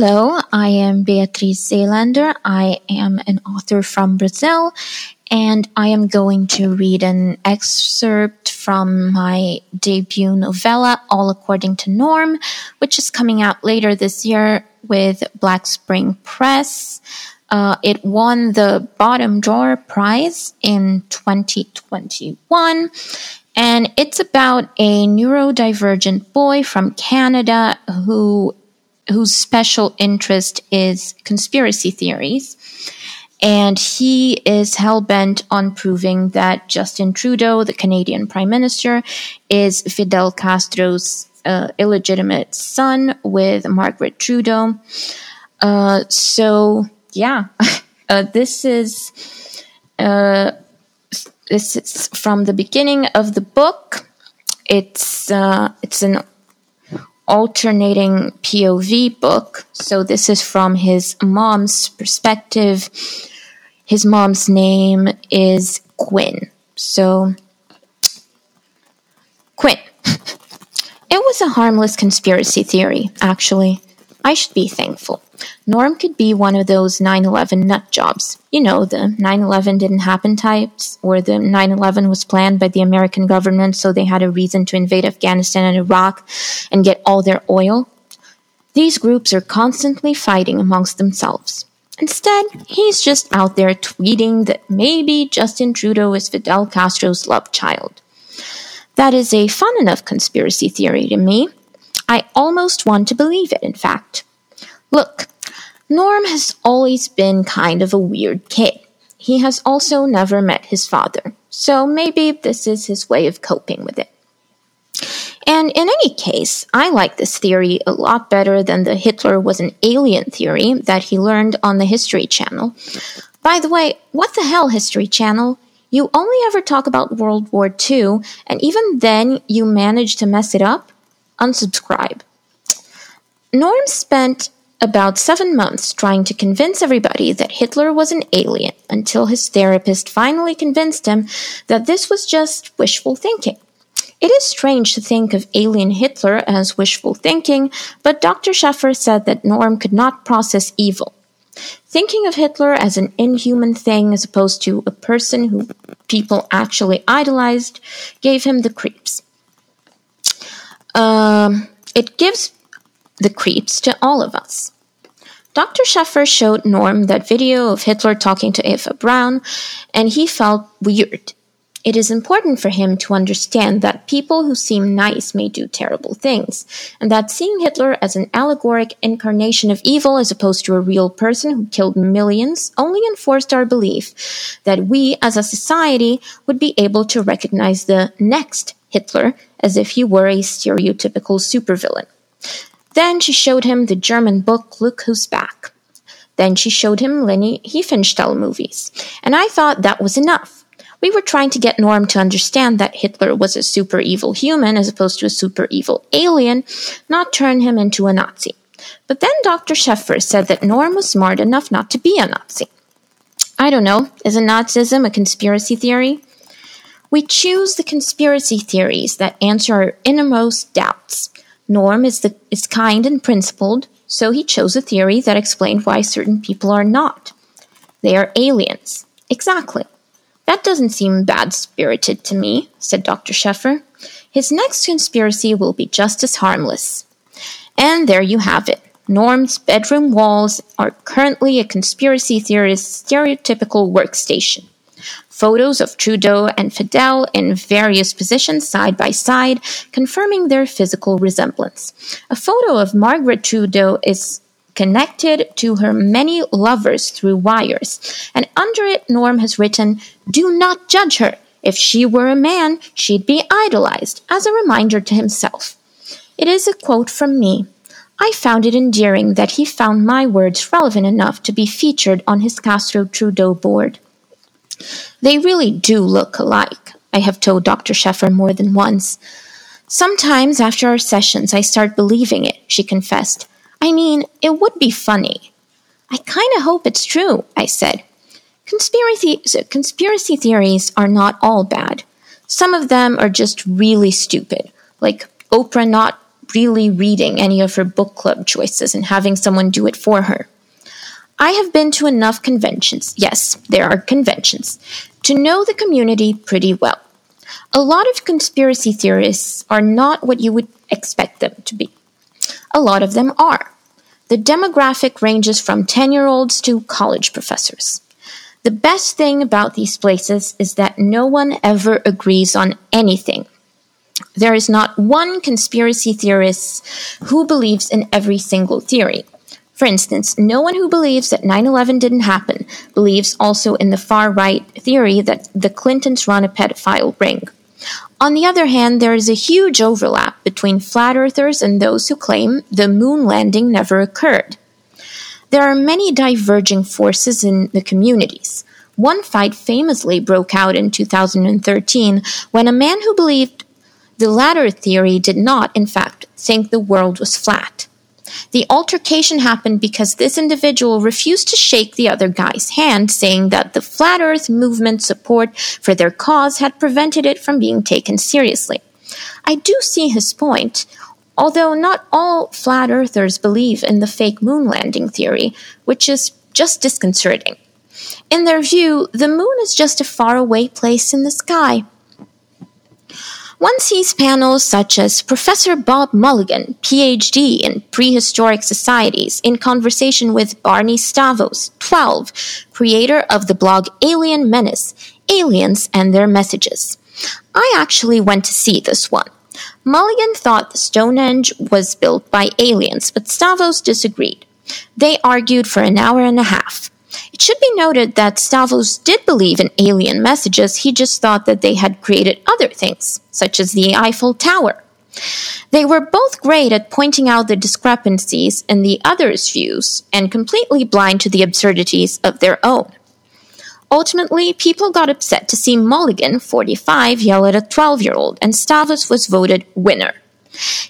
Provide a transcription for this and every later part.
Hello, I am Beatriz Seelaender. I am an author from Brazil, and I am going to read an excerpt from my debut novella, All According to Norm, which is coming out later this year with Black Spring Press. Uh, it won the Bottom Drawer Prize in 2021. And it's about a neurodivergent boy from Canada who whose special interest is conspiracy theories. And he is hell bent on proving that Justin Trudeau, the Canadian Prime Minister, is Fidel Castro's uh, illegitimate son with Margaret Trudeau. Uh, so, yeah, uh, this is uh, this is from the beginning of the book. It's uh, it's an alternating POV book. So this is from his mom's perspective. His mom's name is Quinn. So, Quinn. It was a harmless conspiracy theory, actually. I should be thankful. Norm could be one of those 9 11 nut jobs. You know, the 9 11 didn't happen types, or the 9 11 was planned by the American government so they had a reason to invade Afghanistan and Iraq and get all their oil. These groups are constantly fighting amongst themselves. Instead, he's just out there tweeting that maybe Justin Trudeau is Fidel Castro's love child. That is a fun enough conspiracy theory to me. I almost want to believe it, in fact. Look, Norm has always been kind of a weird kid. He has also never met his father, so maybe this is his way of coping with it. And in any case, I like this theory a lot better than the Hitler was an alien theory that he learned on the History Channel. By the way, what the hell, History Channel? You only ever talk about World War II, and even then you manage to mess it up? Unsubscribe. Norm spent about seven months trying to convince everybody that Hitler was an alien until his therapist finally convinced him that this was just wishful thinking. It is strange to think of alien Hitler as wishful thinking, but Dr. Sheffer said that Norm could not process evil. Thinking of Hitler as an inhuman thing as opposed to a person who people actually idolized gave him the creeps. Um, it gives the creeps to all of us. Dr. Sheffer showed Norm that video of Hitler talking to Eva Braun, and he felt weird. It is important for him to understand that people who seem nice may do terrible things, and that seeing Hitler as an allegoric incarnation of evil as opposed to a real person who killed millions only enforced our belief that we as a society would be able to recognize the next Hitler as if he were a stereotypical supervillain. Then she showed him the German book Look Who's Back. Then she showed him Leni Riefenstahl movies, and I thought that was enough. We were trying to get Norm to understand that Hitler was a super evil human as opposed to a super evil alien, not turn him into a Nazi. But then Dr. Sheffer said that Norm was smart enough not to be a Nazi. I don't know, isn't Nazism a conspiracy theory? We choose the conspiracy theories that answer our innermost doubts. Norm is, the, is kind and principled, so he chose a theory that explained why certain people are not. They are aliens. Exactly. That doesn't seem bad spirited to me, said Dr. Sheffer. His next conspiracy will be just as harmless. And there you have it. Norm's bedroom walls are currently a conspiracy theorist's stereotypical workstation photos of Trudeau and Fidel in various positions side by side, confirming their physical resemblance. A photo of Margaret Trudeau is connected to her many lovers through wires, and under it, Norm has written, Do not judge her. If she were a man, she'd be idolized, as a reminder to himself. It is a quote from me. I found it endearing that he found my words relevant enough to be featured on his Castro Trudeau board. They really do look alike, I have told Dr. Sheffer more than once. Sometimes after our sessions, I start believing it, she confessed. I mean, it would be funny. I kind of hope it's true, I said. Conspiracy, conspiracy theories are not all bad. Some of them are just really stupid, like Oprah not really reading any of her book club choices and having someone do it for her. I have been to enough conventions, yes, there are conventions, to know the community pretty well. A lot of conspiracy theorists are not what you would expect them to be. A lot of them are. The demographic ranges from 10 year olds to college professors. The best thing about these places is that no one ever agrees on anything. There is not one conspiracy theorist who believes in every single theory. For instance, no one who believes that 9 11 didn't happen believes also in the far right theory that the Clintons run a pedophile ring. On the other hand, there is a huge overlap between flat earthers and those who claim the moon landing never occurred. There are many diverging forces in the communities. One fight famously broke out in 2013 when a man who believed the latter theory did not, in fact, think the world was flat. The altercation happened because this individual refused to shake the other guy's hand, saying that the flat earth movement support for their cause had prevented it from being taken seriously. I do see his point, although not all flat earthers believe in the fake moon landing theory, which is just disconcerting. In their view, the moon is just a faraway place in the sky. One sees panels such as Professor Bob Mulligan, PhD in prehistoric societies, in conversation with Barney Stavos, 12, creator of the blog Alien Menace Aliens and Their Messages. I actually went to see this one. Mulligan thought the Stonehenge was built by aliens, but Stavos disagreed. They argued for an hour and a half. It should be noted that Stavos did believe in alien messages, he just thought that they had created other things, such as the Eiffel Tower. They were both great at pointing out the discrepancies in the other's views and completely blind to the absurdities of their own. Ultimately, people got upset to see Mulligan, 45, yell at a 12 year old, and Stavos was voted winner.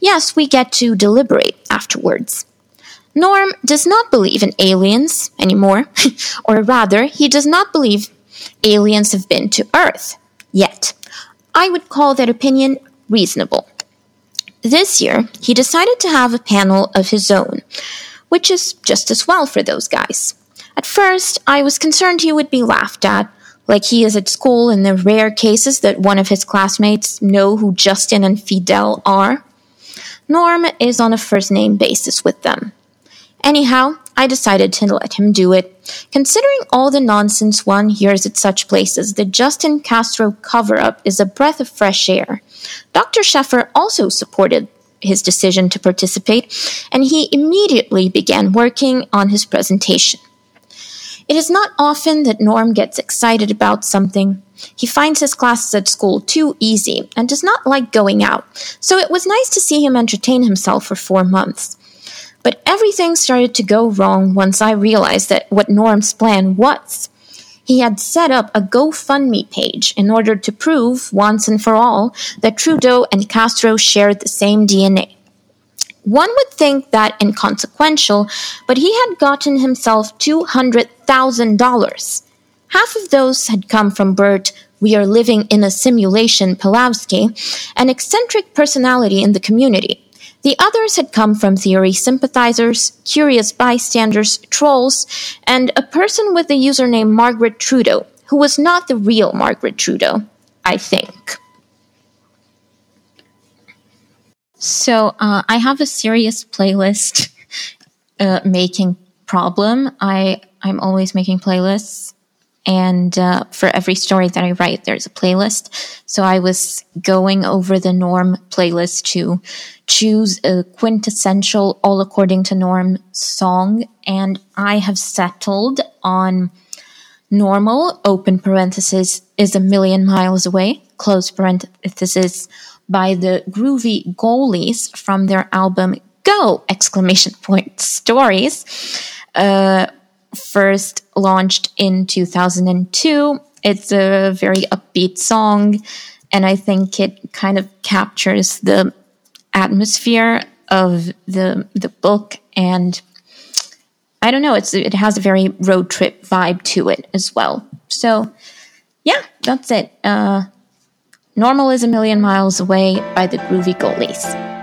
Yes, we get to deliberate afterwards. Norm does not believe in aliens anymore, or rather, he does not believe aliens have been to Earth yet. I would call that opinion reasonable. This year, he decided to have a panel of his own, which is just as well for those guys. At first, I was concerned he would be laughed at, like he is at school in the rare cases that one of his classmates know who Justin and Fidel are. Norm is on a first name basis with them. Anyhow, I decided to let him do it. Considering all the nonsense one hears at such places, the Justin Castro cover up is a breath of fresh air. Dr. Sheffer also supported his decision to participate, and he immediately began working on his presentation. It is not often that Norm gets excited about something. He finds his classes at school too easy and does not like going out, so it was nice to see him entertain himself for four months. But everything started to go wrong once I realized that what Norm's plan was. He had set up a GoFundMe page in order to prove, once and for all, that Trudeau and Castro shared the same DNA. One would think that inconsequential, but he had gotten himself $200,000. Half of those had come from Bert, we are living in a simulation Pawlowski, an eccentric personality in the community. The others had come from theory sympathizers, curious bystanders, trolls, and a person with the username Margaret Trudeau, who was not the real Margaret Trudeau, I think. So uh, I have a serious playlist uh, making problem. I I'm always making playlists and uh, for every story that I write, there's a playlist. So I was going over the Norm playlist to choose a quintessential, all according to Norm song, and I have settled on normal, open parenthesis, is a million miles away, close parenthesis, by the groovy goolies from their album Go! Exclamation point stories. Uh, first launched in 2002. It's a very upbeat song, and I think it kind of captures the atmosphere of the the book and I don't know, it's it has a very road trip vibe to it as well. So yeah, that's it. Uh, Normal is a million miles away by the Groovy Goolies.